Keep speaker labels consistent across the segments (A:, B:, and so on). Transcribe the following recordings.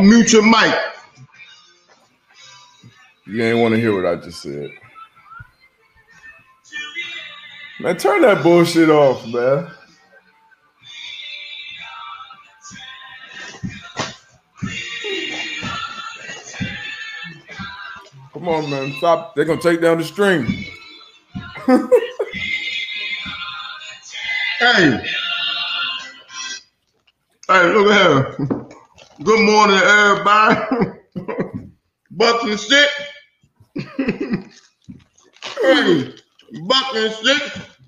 A: Unmute your mic.
B: You ain't want to hear what I just said. Man, turn that bullshit off, man. Come on, man. Stop. They're gonna take down the stream.
A: Hey. Hey, look at here. Good morning, everybody. Bucks and shit. hey, Bucks and shit.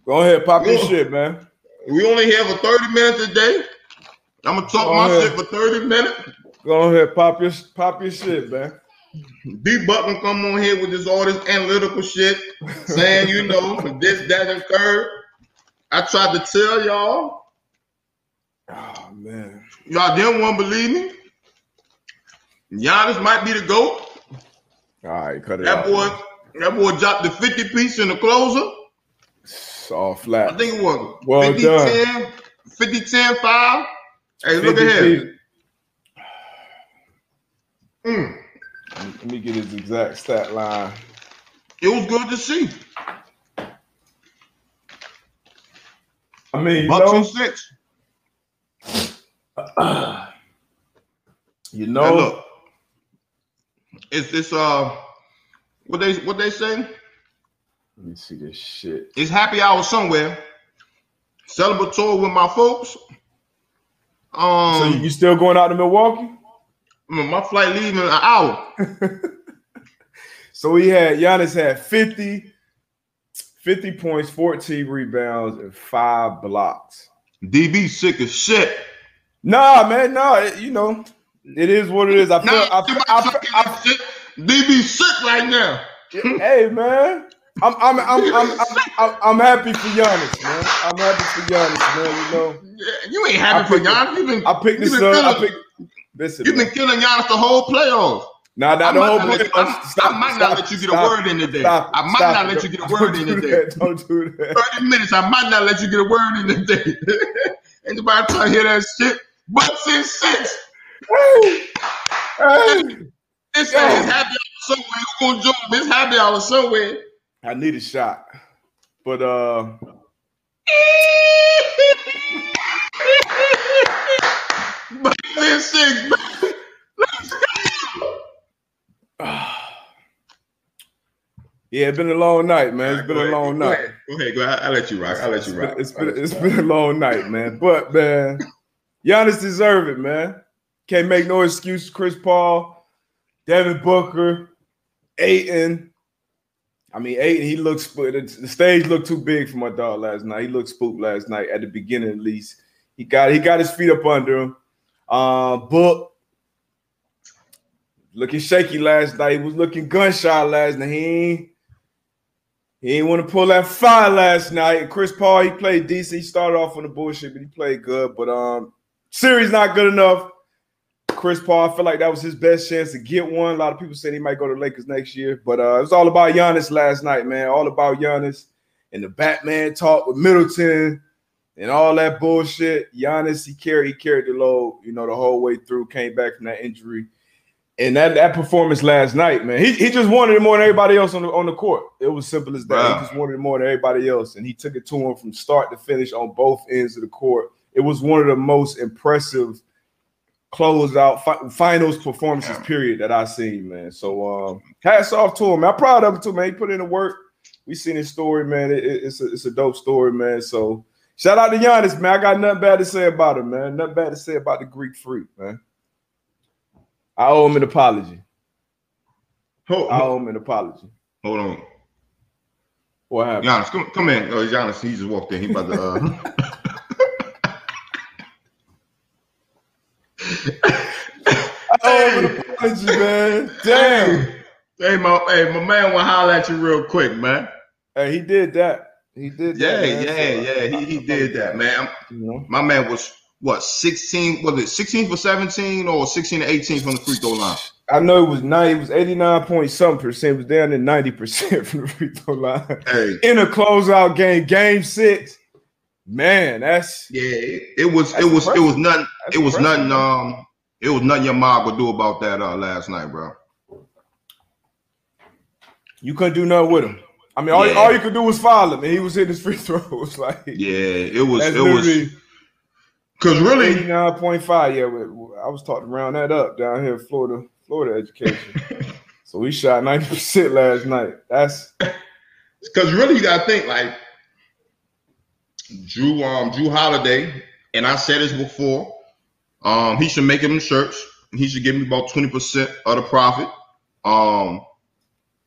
B: Go ahead, pop your shit, man.
A: We only have a 30 minutes a day. I'm gonna talk
B: Go
A: my
B: ahead.
A: shit for 30 minutes.
B: Go ahead, pop your pop your shit, man.
A: D Button come on here with this all this analytical shit, saying you know this, that, and third. I tried to tell y'all,
B: Oh man.
A: y'all didn't want to believe me. Giannis might be the goat.
B: All right, cut it
A: That
B: out.
A: boy,
B: man.
A: that boy dropped the 50 piece in the closer.
B: It's all
A: I think it was
B: Well
A: 50
B: done.
A: 10, 50 10 5. Hey, look
B: 50
A: at here. Mm,
B: Let me get his exact stat line.
A: it was good to see.
B: I mean, you
A: Bucks
B: know,
A: six.
B: you know,
A: it's this uh, what they what they say?
B: let me see this shit.
A: It's happy hour somewhere. Celebratory with my folks.
B: So
A: Um,
B: you, you still going out to Milwaukee?
A: my flight leaving in an hour.
B: So he had Giannis had 50, 50 points, 14 rebounds, and five blocks.
A: DB sick as shit.
B: Nah, man, nah, it- you know, it is what it is. I feel, I, feel, I, feel, I,
A: shit. DB sick right now.
B: hey, man, I'm, I'm, I'm, I'm, I'm, I'm, I'm happy for Giannis, man. I'm happy for Giannis, man. You know,
A: Yeah, You ain't happy
B: I
A: for Giannis. You've been
B: I picked this up. I picked. Listen,
A: You've been killing Giannis the whole playoffs.
B: Nah,
A: I
B: not the whole
A: not let
B: play.
A: you- I- I might not let you get a word in today. I might not let you get a word in today.
B: Don't do that.
A: 30 minutes, I might not let you get a word in today. Anybody trying to hear that shit? Bucks in six. It's,
B: Yo.
A: it's happy hour somewhere. Who gonna join? It's happy hour somewhere.
B: I need a shot, but uh,
A: Bucks in six.
B: Yeah, it's been a long night, man. It's been a long
A: go
B: night.
A: ahead. Go ahead. Go ahead. I'll let you rock. I'll let you rock.
B: It's been, it's been a long night, man. But man, Giannis deserve it, man. Can't make no excuse. Chris Paul, Devin Booker, Ayton. I mean, Ayton, he looks the the stage looked too big for my dog last night. He looked spooked last night at the beginning, at least. He got he got his feet up under him. Uh, Book looking shaky last night. He was looking gunshot last night. He ain't, he ain't want to pull that fire last night. Chris Paul, he played decent. He started off on the bullshit, but he played good. But um, series not good enough. Chris Paul, I feel like that was his best chance to get one. A lot of people said he might go to Lakers next year, but uh, it was all about Giannis last night, man. All about Giannis and the Batman talk with Middleton and all that bullshit. Giannis, he carried he carried the load, you know, the whole way through. Came back from that injury, and that that performance last night, man, he, he just wanted it more than everybody else on the on the court. It was simple as that.
A: Wow.
B: He just wanted it more than everybody else, and he took it to him from start to finish on both ends of the court. It was one of the most impressive closeout fi- finals performances period that I seen, man. So um, hats off to him. Man. I'm proud of him too, man. He put in the work. We seen his story, man. It- it- it's a it's a dope story, man. So shout out to Giannis, man. I got nothing bad to say about him, man. Nothing bad to say about the Greek freak, man. I owe him an apology.
A: Hold,
B: I owe him an apology.
A: hold on.
B: What happened?
A: Giannis, come, come in. Oh, Giannis, he just walked in. He about to. Uh...
B: I owe him an apology, man. Damn.
A: Hey, my hey, my man, to holler at you real quick, man.
B: Hey, he did that. He did
A: Yeah,
B: that.
A: yeah,
B: So,
A: yeah. He, he did that, man.
B: You know?
A: My man was what 16? Was it 16 for 17 or 16 to 18 from the free throw line?
B: I know it was nine. It was eighty nine point something percent. It was down to ninety percent from the free throw line
A: Hey,
B: in a closeout game, game six. Man, that's
A: yeah, it, it was it was it was nothing.
B: That's
A: It was
B: impressive,
A: nothing. Um, it was nothing your mom could do about that uh, last night, bro.
B: You couldn't do nothing with him. I mean, all,
A: Yeah.
B: all you could do was foul him, and he was hitting his free throws. Like,
A: Yeah, it was it was because really,
B: nine point five. Yeah, I was taught to round that up down here in Florida, Florida education. so we shot ninety percent last night. That's
A: because really you gotta think like Jrue um Jrue Holiday, and I said this before. Um, he should make him shirts. He should give me about twenty percent of the profit. Um,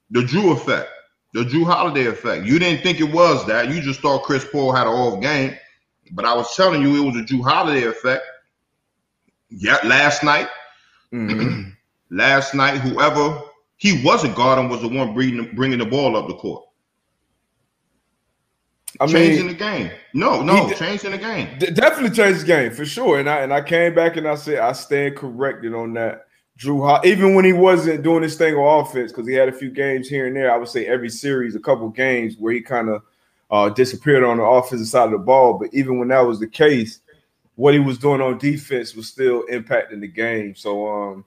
A: the Jrue effect, the Jrue Holiday effect. You didn't think it was that. You just thought Chris Paul had an off game, but I was telling you it was a Jrue Holiday effect. Yeah, last night,
B: mhm.
A: last night, whoever he wasn't guarding was the one bringing bringing the ball up the court.
B: I
A: changing
B: mean,
A: the game. No, no,
B: He d-
A: changing the game.
B: definitely changed the game for sure. And I and I came back and I said I stand corrected on that. Jrue, Ho- even when he wasn't doing his thing on offense, because he had a few games here and there. I would say every series, a couple games where he kind of uh, disappeared on the offensive side of the ball. But even when that was the case, what he was doing on defense was still impacting the game. So, um,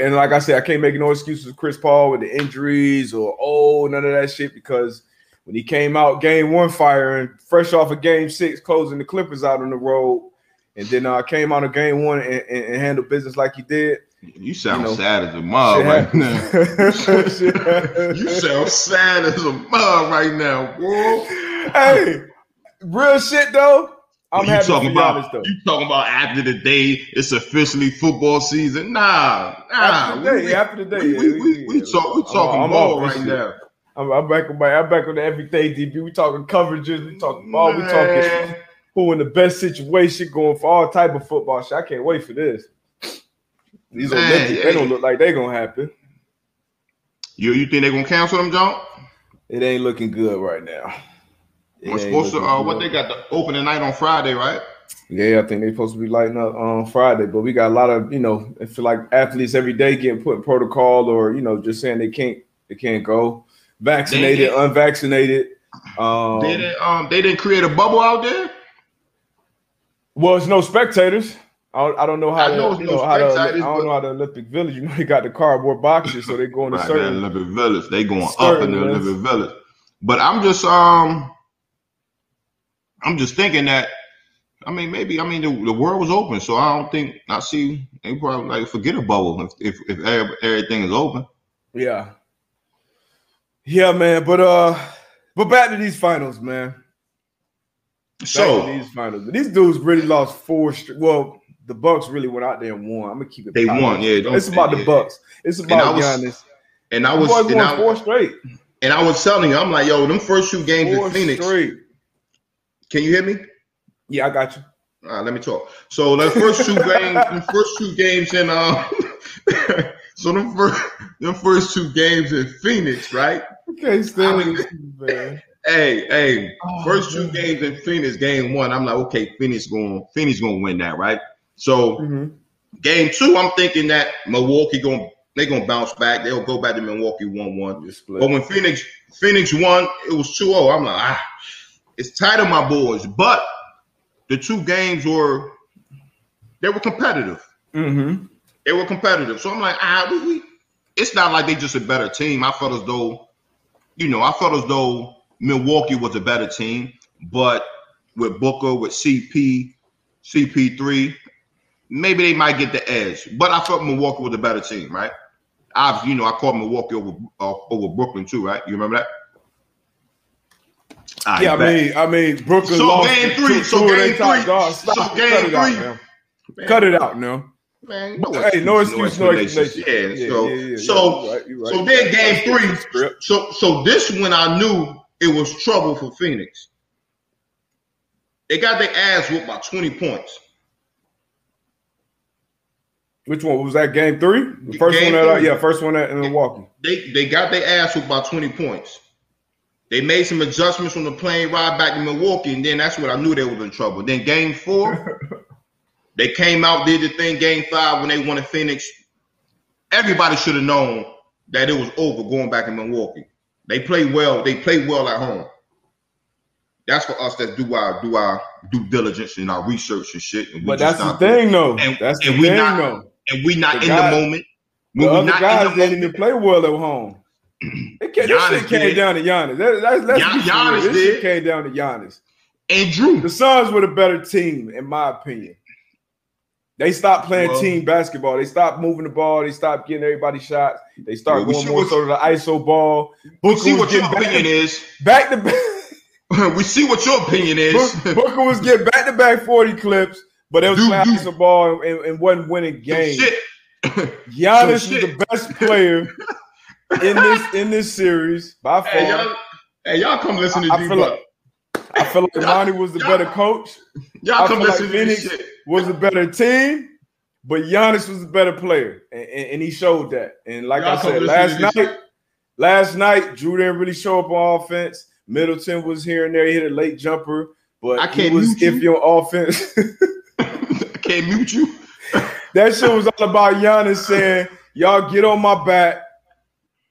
B: and like I said, I can't make no excuses for Chris Paul with the injuries or oh none of that shit because when he came out game one firing, fresh off of game six, closing the Clippers out on the road, and then uh, came out of game one and, and, and handled business like he did.
A: You sound
B: You know,
A: sad as a mug right now. You sound sad as a mug right now, boy.
B: hey, real shit though. I'm
A: you
B: happy
A: talking about
B: honest though.
A: you talking about after the day it's officially football season? Nah, nah.
B: After the
A: we-
B: day, after the day,
A: we,
B: yeah,
A: we, we, we,
B: yeah.
A: talk, we
B: I'm-
A: talking
B: I'm
A: ball right
B: shit.
A: now.
B: I'm, I'm back on my, I'm back on the everyday DB. We talking coverages, we talking ball, we talking who in the best situation, going for all type of football shit. I can't wait for this. These
A: Man,
B: Olympics, they don't look like they gonna happen.
A: You you think they gonna cancel them, John?
B: It ain't looking good right now. It
A: We're supposed to uh, what they got the opening night on Friday, right?
B: Yeah, I think they're supposed to be lighting up on Friday, but we got a lot of you know, I feel like athletes every day getting put in protocol or you know, just saying they can't they can't go. Vaccinated,
A: They-
B: unvaccinated. Um,
A: they didn't um they didn't create a bubble out there.
B: well, it's no spectators. I don't, I don't know how
A: I
B: to,
A: know it's
B: you
A: no
B: know, how to, I don't
A: but-
B: know how the Olympic Village. You know, they got the cardboard boxes, so they're going to
A: Right,
B: certain.
A: that Olympic Village. They going up in the. Olympic Village. But I'm just um I'm just thinking that I mean maybe I mean the, the world was open, so I don't think I see they probably like forget a bubble if if, if everything is open.
B: Yeah. Yeah, man. But uh, but back to these finals, man. Back
A: So
B: these finals. These dudes really lost four. Straight. Well, the Bucks really went out there and won. I'm gonna keep it.
A: they
B: positive.
A: won, yeah. don't-
B: It's about the. Bucks. It's
A: I
B: about
A: was-
B: Giannis.
A: And I was and
B: won
A: I,
B: four straight.
A: and I was telling you, I'm like, yo, them first two games
B: Four
A: in Phoenix.
B: straight.
A: Can you hear me?
B: Yeah, I got you.
A: All right, let me talk. So the first two games, the first two games in um, so them first, them first two games in Phoenix, right?
B: Okay, stand
A: I-
B: this, man.
A: Hey, hey,
B: Oh,
A: first two
B: man.
A: games in Phoenix, game one, I'm like, okay, Phoenix going, Phoenix going to win that, right? So
B: Mhm.
A: game two, I'm thinking that Milwaukee going, they gonna bounce back. They'll go back to Milwaukee one one. But when Phoenix Phoenix won, it was 2-0. I'm like, ah, it's tight on my boys. But the two games were they were competitive.
B: Mhm.
A: They were competitive. So I'm like, ah, we, we it's not like they just a better team. I felt as though, you know, I felt as though Milwaukee was a better team, but with Booker, with CP, CP3, maybe they might get the edge. But I felt Milwaukee was a better team, right? Obviously, you know, I called Milwaukee over uh, over Brooklyn too, right? You remember that? Right,
B: Yeah, I mean, I mean, Brooklyn
A: So
B: lost
A: game three,
B: two
A: so
B: their
A: game three, so
B: Stop
A: game
B: Cut it out,
A: three.
B: Cut it out now.
A: Man,
B: Hey, no excuse, no explanation.
A: Yeah, so
B: yeah, yeah,
A: so
B: you're right, you're right.
A: so then game three, so so this when I knew it was trouble for Phoenix. They got their ass whooped by 20 points.
B: Which one was that? Game three, the first
A: Game
B: one at uh,
A: three.
B: yeah, first one at in Milwaukee.
A: They they got their ass whooped by 20 points. They made some adjustments on the plane ride back to Milwaukee, and then that's when I knew they was in trouble. Then game four, they came out, did the thing. Game five, when they won in Phoenix, everybody should have known that it was over going back in Milwaukee. They played well. They played well at home. That's for us that do our do our due diligence and our research and shit. And we
B: But that's the thing, though.
A: And-
B: that's the
A: we
B: thing,
A: not-
B: though.
A: and we not
B: the
A: in
B: guy-
A: the moment.
B: The
A: When we
B: other
A: not
B: guys
A: in the
B: didn't even play well at home. It came, this shit came
A: did.
B: down to Giannis. That, that's, let's
A: Gian- Giannis.
B: This shit came down to Giannis.
A: and Jrue.
B: The Suns were the better team, in my opinion. They stopped playing
A: Well-
B: team basketball. They stopped moving the ball. They stopped getting everybody shots. They start
A: Well,
B: going more
A: what-
B: so to the ISO ball.
A: We see what your
B: back
A: opinion is.
B: back to back.
A: we see what your opinion is.
B: Booker, Booker was getting back to back 40 clips, but it was
A: Dude,
B: playing
A: dude.
B: ISO ball and, and wasn't winning games.
A: Shit.
B: Giannis
A: Some
B: the best player in this in this series by far.
A: Hey y'all, hey y'all come listen to
B: I
A: D
B: feel like I feel like Monty was the better coach,
A: Y'all
B: I
A: come
B: feel like
A: listen to this shit.
B: Was a better team, but Giannis was a better player, and, and- and he showed that. And like
A: Y'all
B: I said last
A: to this
B: night, last night Jrue didn't really show up on offense. Middleton was here and there. He hit a late jumper, but
A: I can't
B: was
A: mute you.
B: iffy on offense.
A: I can't mute you.
B: that shit was all about Giannis saying, "Y'all get on my back.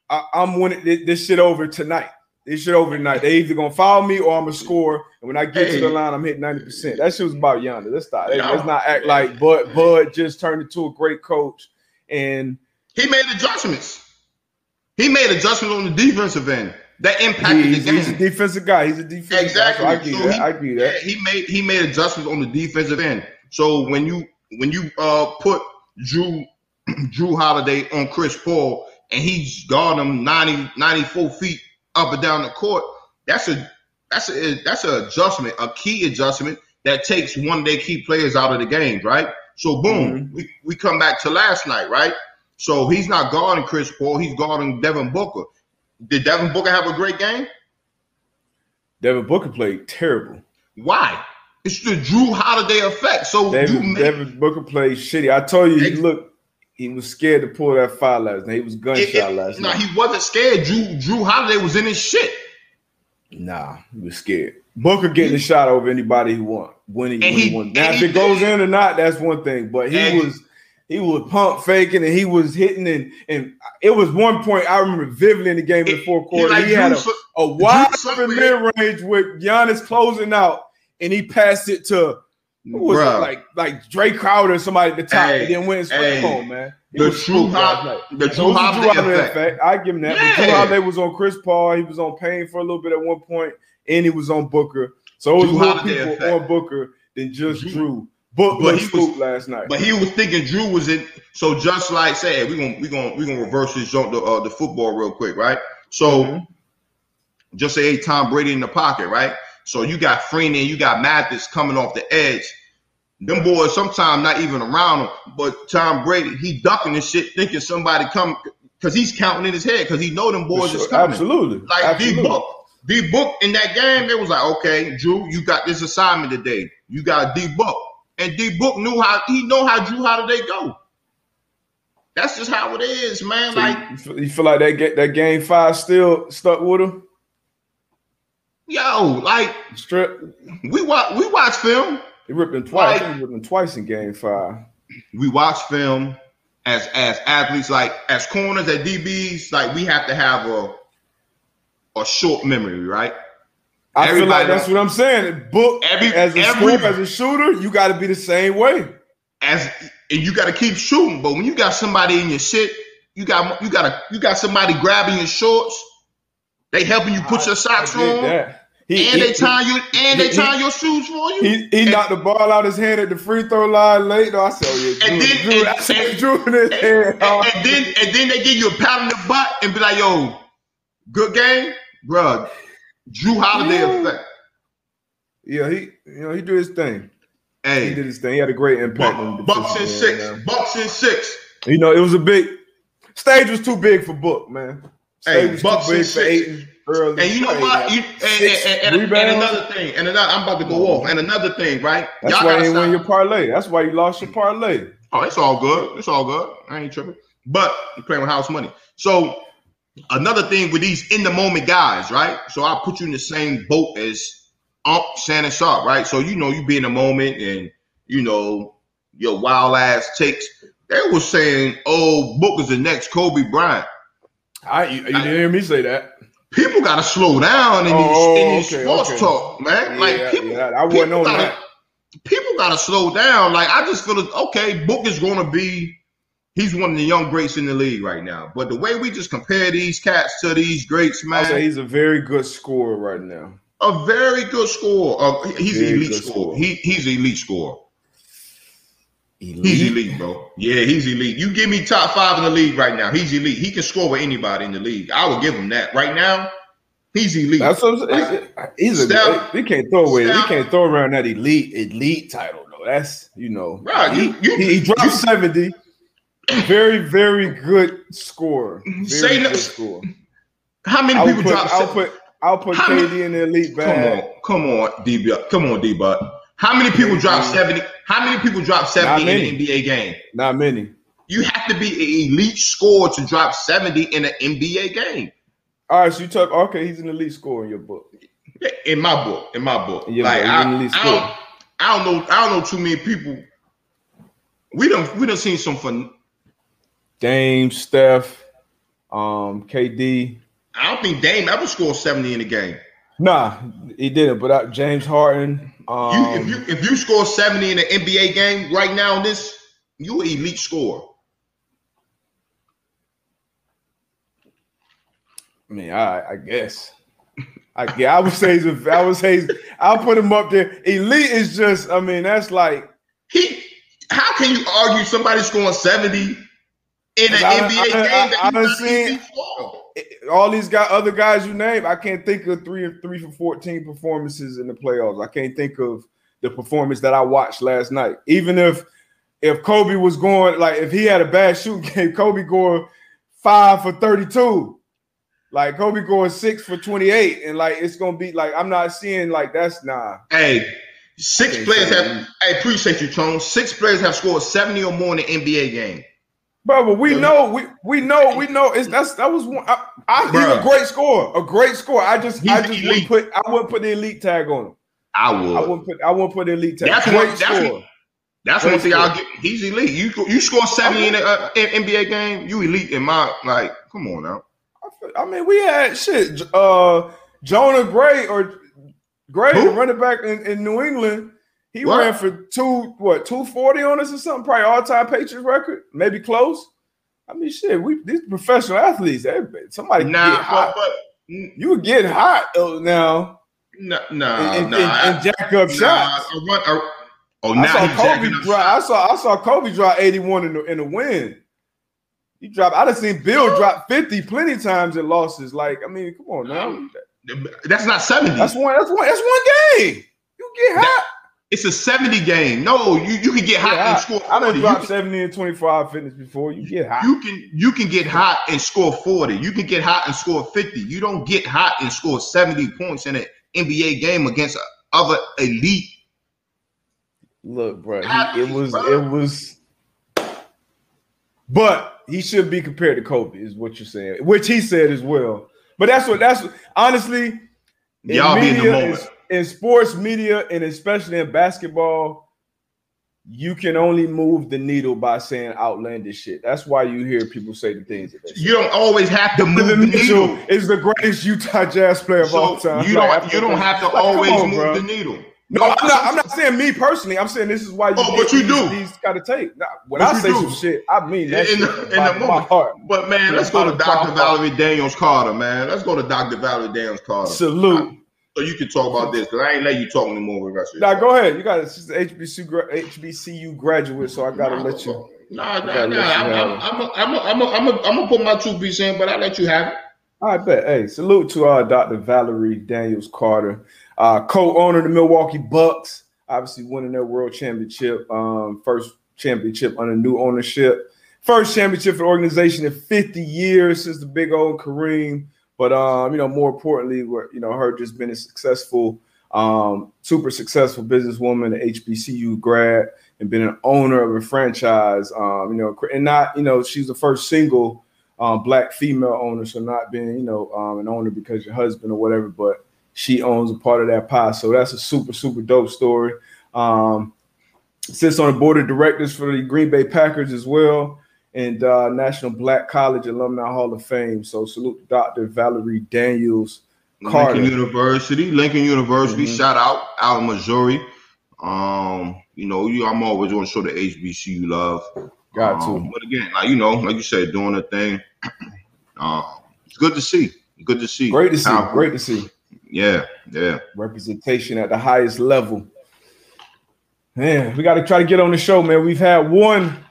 B: I, I'm winning this shit over tonight. This shit over tonight. They either gonna foul me or I'm gonna score. And when I get to the line, I'm hitting 90. percent That shit was about Yonder. Let's stop. Let's, let's not act like Bud. Bud just turned into a great coach, and
A: He made adjustments. He made adjustments on the defensive end that impacted
B: he's,
A: the game.
B: he's a defensive guy. He's a defensive
A: Exactly.
B: guy. So I get
A: So
B: that.
A: he-
B: I get
A: Yeah,
B: that.
A: he made he made adjustments on the defensive end. So when you when you uh put Jrue Jrue Holiday on Chris Paul and he's guarding him 90, 94 feet up and down the court, that's a that's a that's an adjustment, a key adjustment that takes one of their key players out of the game, right? So boom, mm-hmm. we, we come back to last night, right? So he's not guarding Chris Paul, he's guarding Devin Booker. Did Devin Booker have a great game?
B: Devin Booker played terrible.
A: Why? It's the Jrue Holiday effect. So you
B: Devin,
A: make,
B: Devin Booker played shitty. I told you, looked. He was scared to pull that foul last night. He was gunshot
A: it- it-
B: last
A: no,
B: night.
A: he wasn't scared. Jrue Jrue Holiday was in his shit.
B: Nah, he was scared. Booker getting a shot over anybody he want when he, when
A: he-
B: he won. Now, if it goes in or not, that's one thing. But he was he was pump faking and he was hitting and and it was one point I remember vividly in the game in the fourth quarter.
A: like
B: He, had a, a wide open mid range with Giannis closing out, and he passed it to who was?
A: Bruh.
B: like like Dre Crowder somebody at the top,
A: Hey,
B: and then went
A: hey,
B: man. It
A: the
B: was
A: Jrue
B: spooked last
A: Hol-
B: night.
A: the
B: So Jrue the
A: Holiday
B: Jrue
A: effect.
B: effect. I give him that. But Jrue
A: Yeah.
B: Holiday was on Chris Paul. He was on Payne for a little bit at one point, and he was on Booker. So it was
A: Jrue
B: more
A: Holiday
B: people
A: effect.
B: on Booker than just
A: Jrue-
B: Jrue. Book
A: But he was-
B: last night.
A: But he was thinking Jrue was in. So just like say, we're gonna we're gonna we're gonna reverse this jump the uh, the football real quick, right? So
B: Mhm.
A: just say hey, Tom Brady in the pocket, right? So you got Freeney, you got Mathis coming off the edge. Them boys sometimes not even around him, but Tom Brady he ducking and shit, thinking somebody come because he's counting in his head because he know them boys
B: For
A: is coming.
B: Absolutely.
A: Like D
B: Absolutely.
A: Book. D Book in that game, it was like, okay, Jrue, you got this assignment today. You got D Book. And D Book knew how he know how Jrue how did they go. That's just how it is, man.
B: So
A: like,
B: you, feel, you feel like that get that game five still stuck with him?
A: Yo, like
B: Strip.
A: we watch we watch film.
B: He ripped him twice.
A: Like-
B: he ripped him twice in game five.
A: We watch film as as athletes, like as corners, at DBs, like we have to have a a short memory, right?
B: I feel like
A: Everybody
B: that's what I'm saying. Book
A: Every-
B: as a
A: every-
B: scorer, as a shooter, you got to be the same way.
A: as and you got to keep shooting. But when you got somebody in your shit, you got you got to you got somebody grabbing your shorts. They helping you put your socks on.
B: He,
A: and
B: he-
A: they tie you and they
B: he-
A: tie your shoes for you.
B: He, he knocked the ball out of his hand at the free throw line late. No, I said, oh, yeah,
A: And then-
B: Jrue,
A: and-
B: I said,
A: and-
B: Jrue in his
A: and,
B: hand.
A: and- and then and then they give you a pat on the butt and be like, "Yo, good game, bruh. Jrue Holiday
B: Yeah.
A: effect.
B: yeah, he you know he did his thing. He did his thing. He had a great impact on
A: Buck- Bucks and six,
B: man.
A: Bucks and six.
B: You know, it was a big stage was too big for Book, man.
A: Hey, Bucks
B: big
A: and
B: for. Ayton early.
A: And you know what? You, and, and, and, and, another thing, and another, I'm about to go off. And another thing, right?
B: That's
A: Y'all
B: why you win your parlay. That's why you lost your parlay.
A: Oh, it's all good. It's all good. I ain't tripping. But you're playing with house money. So another thing with these in the moment guys, right? So I put you in the same boat as Ump, Shannon Sharpe, right? So you know you be in the moment and you know your wild ass takes. They were saying, "Oh, Book is the next Kobe Bryant."
B: I you, you didn't hear me say that.
A: People gotta slow down in
B: Oh,
A: these
B: okay,
A: sports
B: okay.
A: talk, man. like people,
B: yeah, I wasn't
A: people
B: on
A: gotta,
B: that.
A: people gotta slow down. Like I just feel like, okay, Book is gonna be he's one of the young greats in the league right now. But the way we just compare these cats to these greats, man,
B: say he's a very good scorer right now.
A: a very good scorer. Uh, he's
B: Very
A: an elite scorer.
B: scorer.
A: He he's an elite scorer. He's elite, bro. Yeah, he's elite. You give me top five in the league right now. He's elite. He can score with anybody in the league. I will give him that. Right now, he's elite.
B: That's what I'm saying. He's a,
A: Steph-
B: he can't throw away. He
A: Steph-
B: can't throw around that elite elite title though. That's you know.
A: Right,
B: He,
A: you-
B: he, he dropped
A: you-
B: seventy. Very very good score. Very
A: Say
B: good
A: no-
B: scorer.
A: How many
B: I'll
A: people
B: put,
A: drop?
B: I'll put I'll put KD in the elite
A: Come on, come on, D. Come on, D. Buck. How many people drop
B: Mhm.
A: seventy? How many people drop seventy in
B: many.
A: an NBA game?
B: Not many.
A: You have to be an elite scorer to drop seventy in an NBA game.
B: All right, so you took okay. He's an elite scorer in your book.
A: In my book, in my book,
B: your
A: like I, I, don't, I don't know, I don't know too many people. We don't, we don't seen some fun.
B: Dame, Steph, um, KD.
A: I don't think Dame ever scored seventy in a game.
B: Nah, he didn't. But uh, James Harden.
A: You,
B: Um,
A: if you if you score seventy in an NBA game right now, this you elite scorer.
B: I mean, I, I guess. I yeah, I would say he's a, I would say he's, I'll put him up there. Elite is just, I mean, that's like
A: He, how can you argue somebody scoring seventy in an
B: I-
A: NBA
B: I-
A: game
B: I-
A: that
B: I
A: you not
B: seen-
A: scorer?
B: All these guys, other guys you name. I can't think of three or three for fourteen performances in the playoffs. I can't think of the performance that I watched last night. Even if if Kobe was going like if he had a bad shooting game, Kobe going five for thirty two. Like Kobe going six for 28, and like it's gonna be like I'm not seeing like that's nah.
A: Hey, six players have. I appreciate you, Tone. Six players have scored seventy or more in an NBA game.
B: Bro, but we know, we we know, we know. It's that's that was one. I, I, he's a great scorer, a great scorer. I just,
A: He's
B: I just wouldn't put, I wouldn't put the elite tag on him.
A: I would.
B: I wouldn't put, I wouldn't put the elite tag.
A: That's
B: great
A: what- that's
B: scorer.
A: That's
B: Great
A: one thing. I'll get. He's elite. You you score seventy in an uh, NBA game, you elite in my like. Come on now.
B: I I mean, we had shit. Uh, Jonas Gray or Gray,
A: Who?
B: the running back in, in New England. He
A: What?
B: ran for two, what, two forty on us or something? Probably all time Patriots record, maybe close. I mean, shit. We these professional athletes. Somebody
A: Nah,
B: get hot.
A: but
B: You would get hot now.
A: No,
B: and,
A: nah.
B: and, and jack up
A: nah,
B: shots.
A: a run- a- oh,
B: I
A: now
B: saw Kobe drop. I saw I saw Kobe drop 81 in the in the win. He dropped. I done seen Bill drop 50 plenty times in losses. Like, I mean, come on now.
A: That's not 70.
B: That's one, that's one, that's one game. You get hot.
A: It's a 70 game. No, you, you can get hot
B: Yeah,
A: and
B: I,
A: score
B: I
A: 40.
B: done
A: You
B: dropped
A: can,
B: 70 and 25 fitness before. You get hot.
A: you can you can get hot and score 40. You can get hot and score 50. You don't get hot and score 70 points in an NBA game against other elite.
B: Look, bro, he- it was
A: bro.
B: it was but he should be compared to Kobe, is what you're saying, which he said as well. But that's what that's honestly
A: Y'all be in the
B: media,
A: moment.
B: in, in sports media, and especially in basketball, you can only move the needle by saying outlandish shit. That's why you hear people say the things that they say.
A: You don't always have to move the needle.
B: is the greatest Utah Jazz player of all time.
A: you don't
B: after
A: you don't have to
B: like,
A: always
B: on,
A: move
B: bro.
A: the needle.
B: No, I'm not. I'm not saying me personally. I'm saying this is why you.
A: Oh, but you
B: these,
A: do.
B: These gotta take. Now, when
A: But
B: I say
A: do.
B: some shit, I mean that
A: In
B: shit
A: the-
B: in my,
A: the moment.
B: heart.
A: But man,
B: Yeah,
A: let's go to Dr. Valerie Daniels Carter, man. Let's go to Dr. Valerie Daniels Carter.
B: Salute.
A: So you can talk about this because I ain't let you talk anymore with us.
B: Now go ahead. You got it. She's HBCU gra- HBCU graduate, so I gotta let you.
A: Nah, nah, nah. I'm, I'm, I'm, a, I'm, a, I'm, a, I'm, a, I'm gonna put my two piece in, but I let you have it.
B: I bet. Hey, salute to uh, Dr. Valerie Daniels Carter, uh, co-owner of the Milwaukee Bucks. Obviously, winning their world championship, um, first championship under new ownership, first championship for the organization in 50 years since the big old Kareem. But um, you know, more importantly, where you know her just been a successful, um, super successful businesswoman, an HBCU grad, and been an owner of a franchise. Um, you know, and not you know she's the first single um, black female owner, so not being you know um, an owner because your husband or whatever, but she owns a part of that pie. So that's a super super dope story. Um, sits on the board of directors for the Green Bay Packers as well, and uh, National Black College Alumni Hall of Fame. So salute to Dr. Valerie Daniels. Carter.
A: Lincoln University, Lincoln University.
B: Mhm.
A: Shout out out of Missouri. Um, you know, you, I'm always going to show the HBCU love.
B: Got
A: Um,
B: to.
A: But again, like you know, like you said, doing the thing. Uh, it's good to see. Good to see.
B: Great to see.
A: How-
B: Great to see.
A: Yeah, yeah.
B: Representation at the highest level. Man, we got to try to get on the show, man. We've had one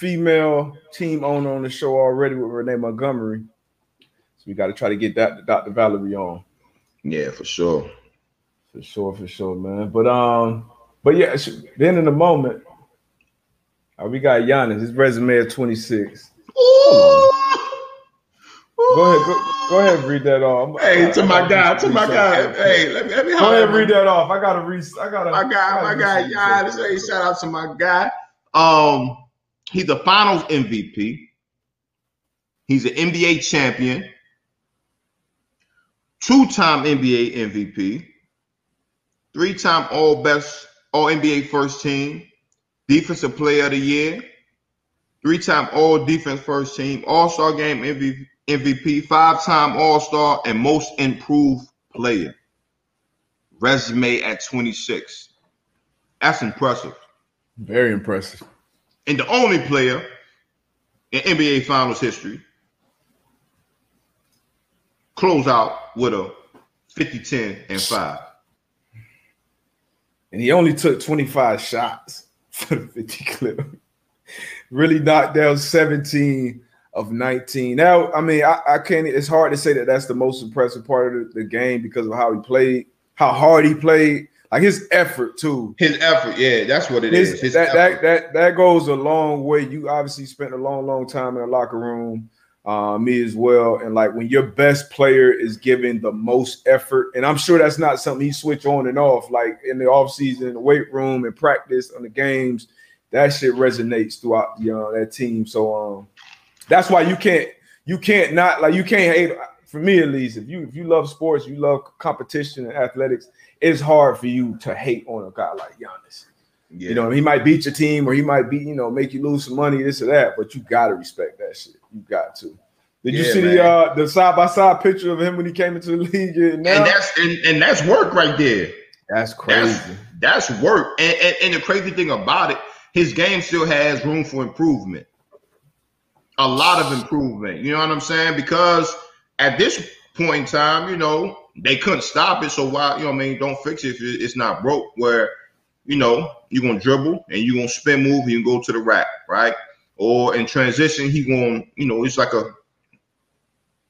B: female team owner on the show already with Renee Montgomery. So we got to try to get that Dr. Valerie on.
A: Yeah, for sure.
B: For sure, for sure, man. But um, but yeah, then in the moment, uh, we got Giannis. His resume is 26. Go ahead, go, go ahead, read that off.
A: Hey, to my
B: I gotta
A: guy, to my guy. Hey, let me let me
B: Go ahead,
A: at
B: read that off. I gotta read. I gotta.
A: my guy,
B: I
A: my guy,
B: read
A: yeah,
B: some-
A: let's say shout out to my guy. Um, he's a finals MVP. He's an NBA champion, two-time NBA MVP, three-time All Best All NBA First Team, Defensive Player of the Year, three-time All Defense First Team, All-Star Game MVP, MVP five-time All-Star, and Most Improved Player. Resume at 26. That's impressive.
B: Very impressive.
A: And the only player in NBA Finals history close out with a 50 10 and 5.
B: And he only took 25 shots for the 50 clip. really knocked down 17 of 19. Now, I mean, I, I can't. It's hard to say that that's the most impressive part of the, the game because of how he played, how hard he played, like his effort too.
A: His effort, yeah, that's what it
B: His-
A: is. His
B: that,
A: effort.
B: that that that goes a long way. You obviously spent a long, long time in the locker room. Uh, me as well. And like when your best player is giving the most effort, and I'm sure that's not something he switch on and off, like in the off season, in the weight room and practice on the games, that shit resonates throughout you know, that team. So um that's why you can't you can't not like you can't hate for me at least if you if you love sports you love competition and athletics it's hard for you to hate on a guy like Giannis
A: yeah.
B: you know he might beat your team or he might be you know make you lose some money this or that but you got to respect that shit you got to did you
A: Yeah,
B: see
A: man.
B: the uh the side by side picture of him when he came into the league and now
A: and that's and, and that's work right there.
B: that's crazy
A: That's that's work. And, and and the crazy thing about it, his game still has room for improvement. A lot of improvement. You know what I'm saying? Because at this point in time, you know, they couldn't stop it. So why, you know what I mean, don't fix it if it's not broke. Where, you know, you're gonna dribble and you're gonna spin move and you go to the rack, right? Or in transition, he gonna, you know, it's like a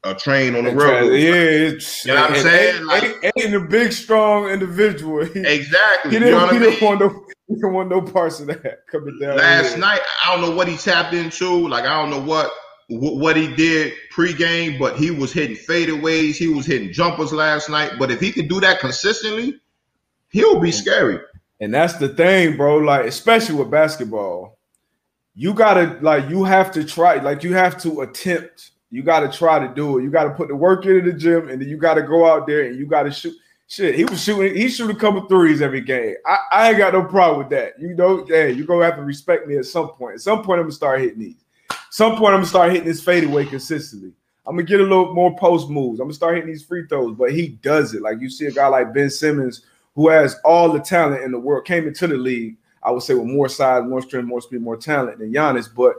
A: a train on the road.
B: yeah, it's,
A: You know what I'm saying? Like-
B: and a big, strong individual. He,
A: Exactly.
B: he
A: You
B: didn't,
A: know what I mean?
B: didn't want no, he didn't want no parts of that coming down.
A: last
B: here.
A: night i don't know what he tapped into like i don't know what wh- what he did pregame but he was hitting fadeaways he was hitting jumpers last night but if he can do that consistently he'll be scary
B: And that's the thing, bro. Like, especially with basketball, you gotta like you have to try, like you have to attempt. You gotta try to do it. You gotta put the work into the gym, and then you gotta go out there and you gotta shoot. Shit, he was shooting. He shooting a couple threes every game. I, I ain't got no problem with that. You know, hey, you gonna have to respect me at some point. At some point, I'm gonna start hitting these. Some point, I'm gonna start hitting this fadeaway consistently. I'm gonna get a little more post moves. I'm gonna start hitting these free throws, but he does it. Like you see a guy like Ben Simmons, who has all the talent in the world, came into the league. I would say with more size, more strength, more speed, more talent than Giannis. But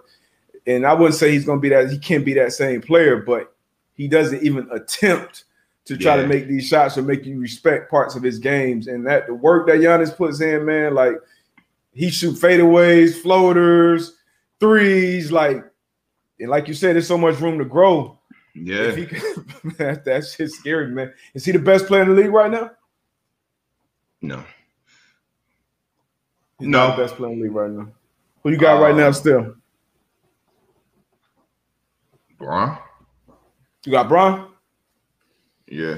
B: and I wouldn't say he's gonna be that. He can't be that same player, but he doesn't even attempt to try
A: Yeah.
B: to make these shots or make you respect parts of his games. And that the work that Giannis puts in, man, like he shoot fadeaways, floaters, threes, like and like you said, there's so much room to grow.
A: yeah
B: If he can, that, that shit's scary, man. Is he the best player in the league right now?
A: no
B: He's
A: No.
B: best player in the league right now. Who you got right now
A: Um,
B: still?
A: Bron?
B: You got Bron?
A: yeah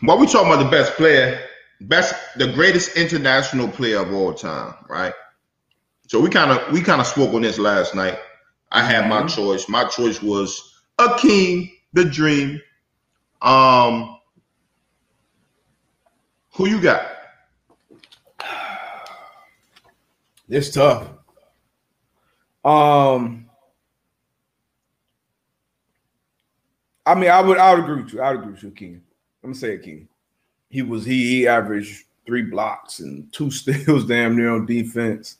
A: while we talking about the best player best the greatest international player of all time right so we kind of we kind of spoke on this last night i had my
B: Mhm.
A: choice my choice was a king, the dream um who you got
B: It's tough. Um, I mean, I would, I would agree with you. I would agree with you, King. I'm gonna say King. He was he he averaged three blocks and two steals, damn near on defense.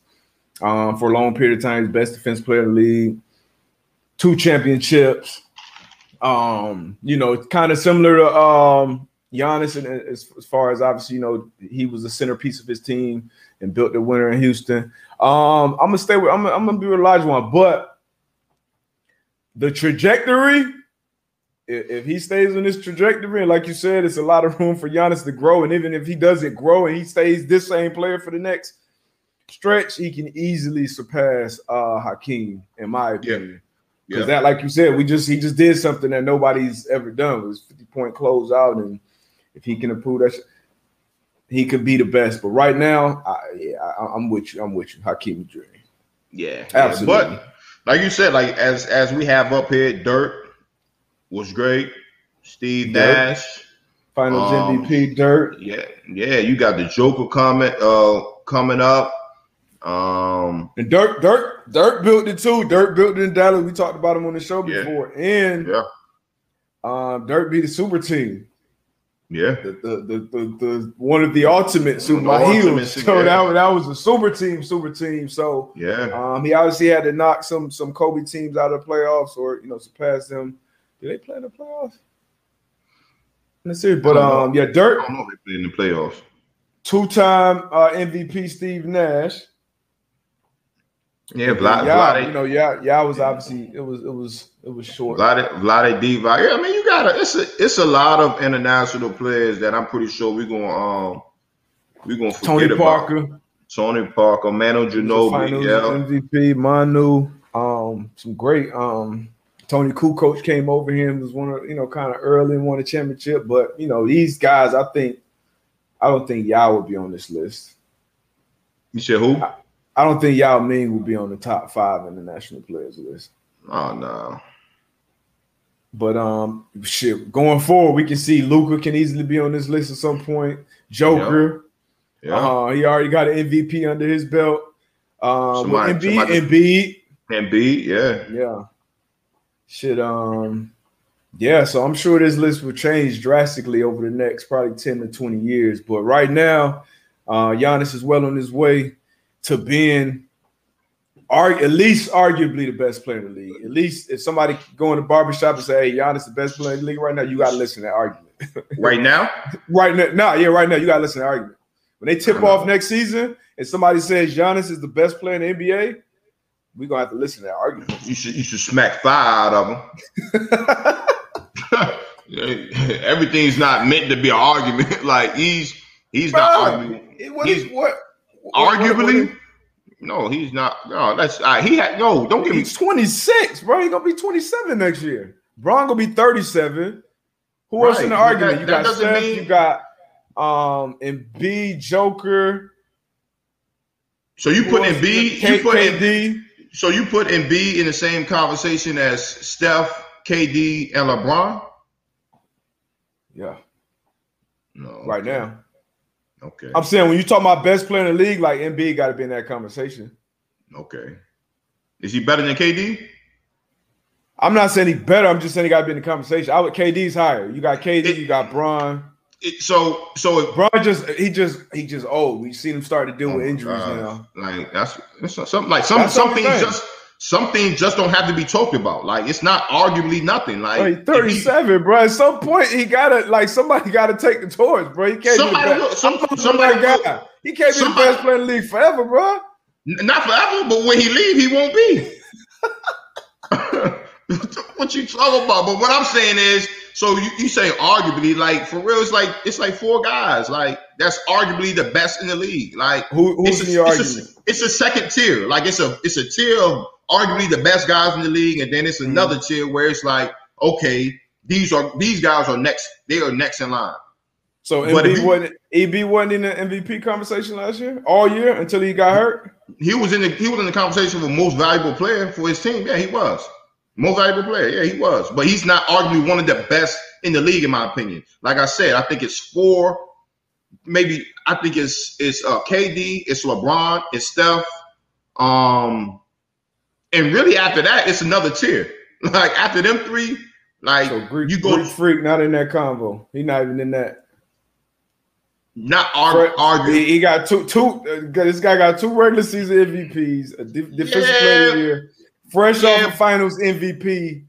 B: Um, for a long period of time. Best defense player in the league, two championships. Um, you know, kind of similar to um, Giannis, and as, as far as obviously, you know, he was the centerpiece of his team and built the winner in Houston. Um, I'm gonna stay with. I'm, I'm gonna be with Olajuwon, but the trajectory. If he stays on this trajectory, and like you said, it's a lot of room for Giannis to grow. And even if he doesn't grow and he stays this same player for the next stretch, he can easily surpass uh Hakeem, in my opinion. Because
A: Yeah.
B: that, like you said, we just he just did something that nobody's ever done. It was 50 point close out, and if he can improve that, sh- he could be the best. But right now, I, yeah, I, I'm with you. I'm with you, Hakeem Dream.
A: Yeah,
B: Absolutely.
A: Yeah, But like you said, like as as we have up here, Dirk was great. Steve
B: Dirk.
A: Nash.
B: Finals
A: Um,
B: MVP, Dirk.
A: Yeah, yeah. You got the Joker comment uh coming up. Um
B: And Dirk, Dirk, Dirk built it too. Dirk built it in Dallas. We talked about him on the show
A: Yeah.
B: before. And
A: Yeah.
B: um, Dirk beat the super team.
A: yeah.
B: The the the, the, the one of the ultimate super
A: The ultimate
B: So
A: yeah.
B: that, was- that was a super team, super team. So
A: Yeah.
B: um, he obviously had to knock some some Kobe teams out of the playoffs or you know surpass them. Did they play in the playoffs? Let's see. But
A: don't know.
B: um, yeah, Dirk I
A: don't know if they played in the playoffs.
B: two-time uh, MVP Steve Nash.
A: Yeah, Vlad,
B: yeah, you know, yeah, yeah, was obviously it was it was it was short.
A: Vlade, Vlade Divac. Yeah, I mean, you got to It's a it's a lot of international players that I'm pretty sure we're gonna um we're gonna forget
B: Tony
A: about.
B: Parker,
A: Tony Parker, Manu Ginobili. Yeah,
B: MVP, Manu, um, some great um Toni Kukoc came over him was one of you know kind of early and won a championship, but you know these guys, I think I don't think y'all would be on this list.
A: you said who?
B: I don't think Yao Ming will be on the top five in the national players list.
A: Oh no.
B: But um, shit, going forward, we can see Luka can easily be on this list at some point. Joker,
A: Yeah,
B: uh, he already got an MVP under his belt. Um,
A: Somebody-
B: Embiid,
A: somebody-
B: Embiid,
A: B. Yeah,
B: yeah, shit. Um, yeah. So I'm sure this list will change drastically over the next probably ten to twenty years. But right now, uh, Giannis is well on his way to being. Arg- at least arguably the best player in the league. At least if somebody go in the barbershop and say, Hey, Giannis the best player in the league right now, you gotta listen to that argument.
A: right now.
B: Right now, no, yeah, right now you gotta listen to argument. When they tip
A: Uh-huh.
B: off next season and somebody says Giannis is the best player in the NBA, we're gonna have to listen to that argument.
A: You should you should smack five out of them. Everything's not meant to be an argument. like he's he's not
B: Bro,
A: arguing.
B: what,
A: He's-
B: is, what-
A: Arguably, no, he's not. No, that's uh, he had no. Don't give me.
B: 26, bro. He's gonna be 27 next year. Bron gonna be 37. Who else in the argument?
A: that-
B: you got Steph,
A: mean-
B: you got um Embiid, Joker.
A: So you put in B. You put in.
B: KD.
A: So you put in B in the same conversation as Steph, KD, and LeBron.
B: Yeah,
A: No,
B: right now.
A: Okay.
B: I'm saying when you talk about best player in the league, like Embiid got to be in that conversation.
A: Okay. Is he better than KD?
B: I'm not saying he's better. I'm just saying he got to be in the conversation. I would KD's higher. You got KD, you got Bron.
A: It, so so if
B: Bron just he just he just old. We seen him start to deal
A: Oh
B: with injuries
A: God.
B: now.
A: Like that's, that's something like some
B: That's
A: some things just some things just don't have to be talked about. Like it's not arguably nothing. Like
B: Bro, he's 37, bro. At some point, he gotta like somebody gotta take the torch, bro. He can't
A: Somebody
B: be the
A: look-
B: best.
A: some- somebody
B: guy. He can't be the best player in the league forever, bro.
A: Not forever, but when he leave, he won't be. what you talking about? But what I'm saying is, so you, you say arguably, like for real, it's like it's like four guys, like that's arguably the best in the league. Like
B: Who, who's
A: it's
B: in
A: a,
B: your
A: it's,
B: argument?
A: a, it's a second tier. Like it's a it's a tier of arguably the best guys in the league, and then it's
B: Mm-hmm.
A: another tier where it's like, okay, these are these guys are next. They are next in line.
B: so
A: but he-
B: wasn't EB wasn't in the MVP conversation last year, all year until he got hurt.
A: He was in the he was in the conversation for most valuable player for his team. Yeah, he was most valuable player. Yeah, he was. But he's not arguably one of the best in the league, in my opinion. Like I said, I think it's four. Maybe I think it's it's uh, KD, it's LeBron, it's Steph, um, and really after that, it's another tier. Like after them three, like
B: So Greek,
A: you go.
B: Greek freak not in that convo. He not even in that.
A: Not argue.
B: He, he got two two. Uh, this guy got two regular season MVPs, a defensive yeah. player of the year, fresh yeah. off the Finals MVP.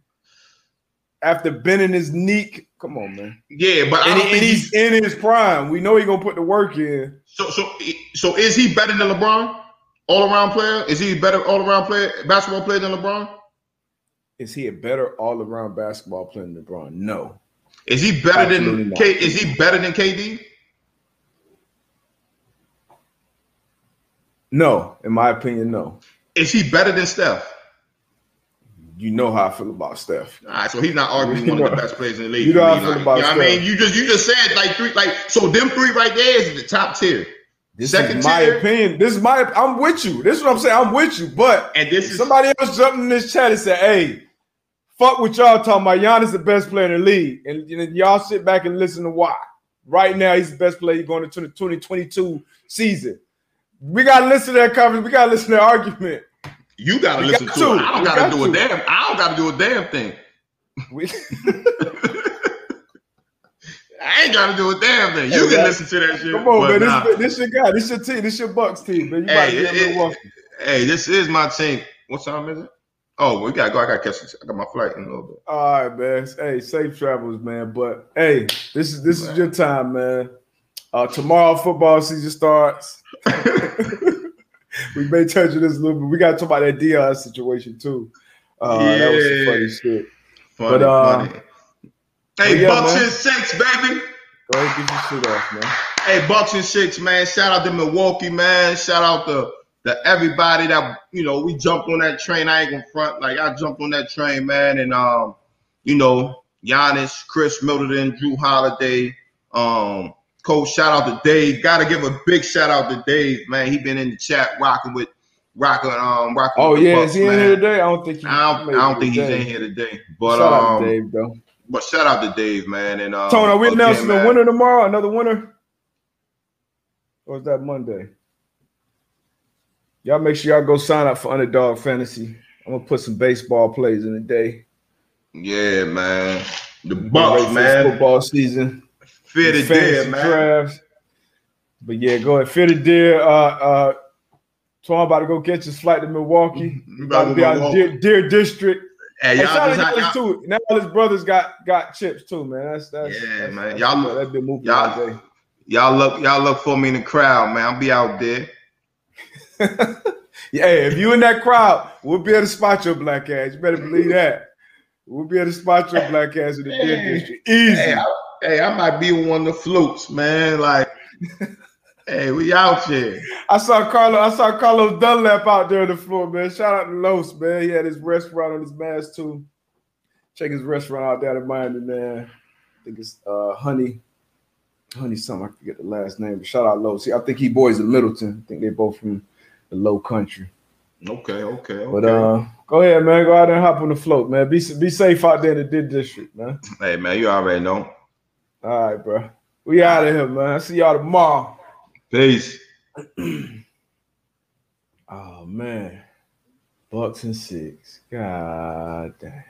B: After bending his knee, come on, man.
A: Yeah, but
B: and, he, and he's, he's in his prime. We know he's gonna put the work in.
A: So, so, so is he better than LeBron? All around player? Is he a better all around player, basketball player than LeBron?
B: Is he a better all around basketball player than LeBron? No.
A: Is he better Absolutely than K? Is he better than KD?
B: No, in my opinion, no.
A: Is he better than Steph?
B: You know how I feel about Steph.
A: All right, so he's not arguing you one know, of the best players in the league. You know how I feel about you know Steph. I mean, you just you just said like three, like so them three right there is the top tier.
B: This Second is my tier. opinion. This is my. I'm with you. This is what I'm saying. I'm with you. But
A: and this is
B: somebody else jumped in this chat and said, "Hey, fuck what y'all talking about. Giannis the best player in the league, and you know, y'all sit back and listen to why. Right now, he's the best player going into the 2022 season. We gotta listen to that conference. We gotta listen to that argument.
A: You gotta we listen got to, to, it. I don't gotta got do to. a damn. I don't gotta do a damn thing. We- I ain't gotta do a damn thing. You hey, can listen to that shit.
B: Come on, man. Nah. This, this your guy. This your team. This your Bucks team, man. You hey, it,
A: hey, this is my team. What time is it? Oh, we gotta go. I gotta catch. I got my flight in a little bit.
B: All right, man. Hey, safe travels, man. But hey, this is this man. is your time, man. Uh, tomorrow football season starts. we may touch on this a little bit. We got to talk about that Deion situation too. Uh, yeah. That was some funny shit. Funny, but uh, funny.
A: Hey, yeah, Bucks man. and six, baby.
B: Go ahead, get your shit off, man.
A: Hey, Bucks and six, man. Shout out to Milwaukee, man. Shout out to to everybody that you know we jumped on that train. I ain't gonna front like I jumped on that train, man, and um, you know, Giannis, Khris Middleton, Jrue Holiday, um, Coach. Shout out to Dave. Got to give a big shout out to Dave, man. He been in the chat rocking with rocking um rocking.
B: Oh yeah, Bucks, is he man. in here today? I don't think he.
A: I don't, I don't think he's in here today. But shout um, um, Dave though. But shout out to Dave, man. And uh,
B: Tony, are we announcing the winner tomorrow? Another winner? Or is that Monday? Y'all make sure y'all go sign up for Underdog Fantasy. I'm gonna put some baseball plays in the day.
A: Yeah, man. The Bucks, man.
B: Football season.
A: Fear the deer, man. Drafts.
B: But yeah, go ahead. Fear the deer. Uh, uh, so I'm about to go get your flight to Milwaukee. about to be out Deer, deer District.
A: Hey, y'all
B: just y'all, too. Now his brothers got got chips too, man. That's that's
A: yeah,
B: that's,
A: man. That's, y'all look, that been moving y'all, y'all look y'all look for me in the crowd, man. I'll be out there.
B: yeah, if you in that crowd, we'll be able to spot your black ass. You better believe that. We'll be able to spot your black ass in the hey, district. Easy.
A: Hey I, hey, I might be one of the flukes, man. Like Hey, we out here.
B: I saw Carlos. I saw Carlos Dunlap out there on the floor, man. Shout out to Los, man. He had his restaurant on his mask too. Check his restaurant out there in Miami, man. I think it's uh, Honey, Honey something. I forget the last name. But shout out Los. See, I think he boys in Middleton. I think they both from the Low Country.
A: Okay, okay, okay.
B: But uh, go ahead, man. Go out there and hop on the float, man. Be be safe out there in the District, man.
A: Hey, man, you already know.
B: All right, bro. We out of here, man. See y'all tomorrow.
A: Peace.
B: oh man. Bucks and six. God damn.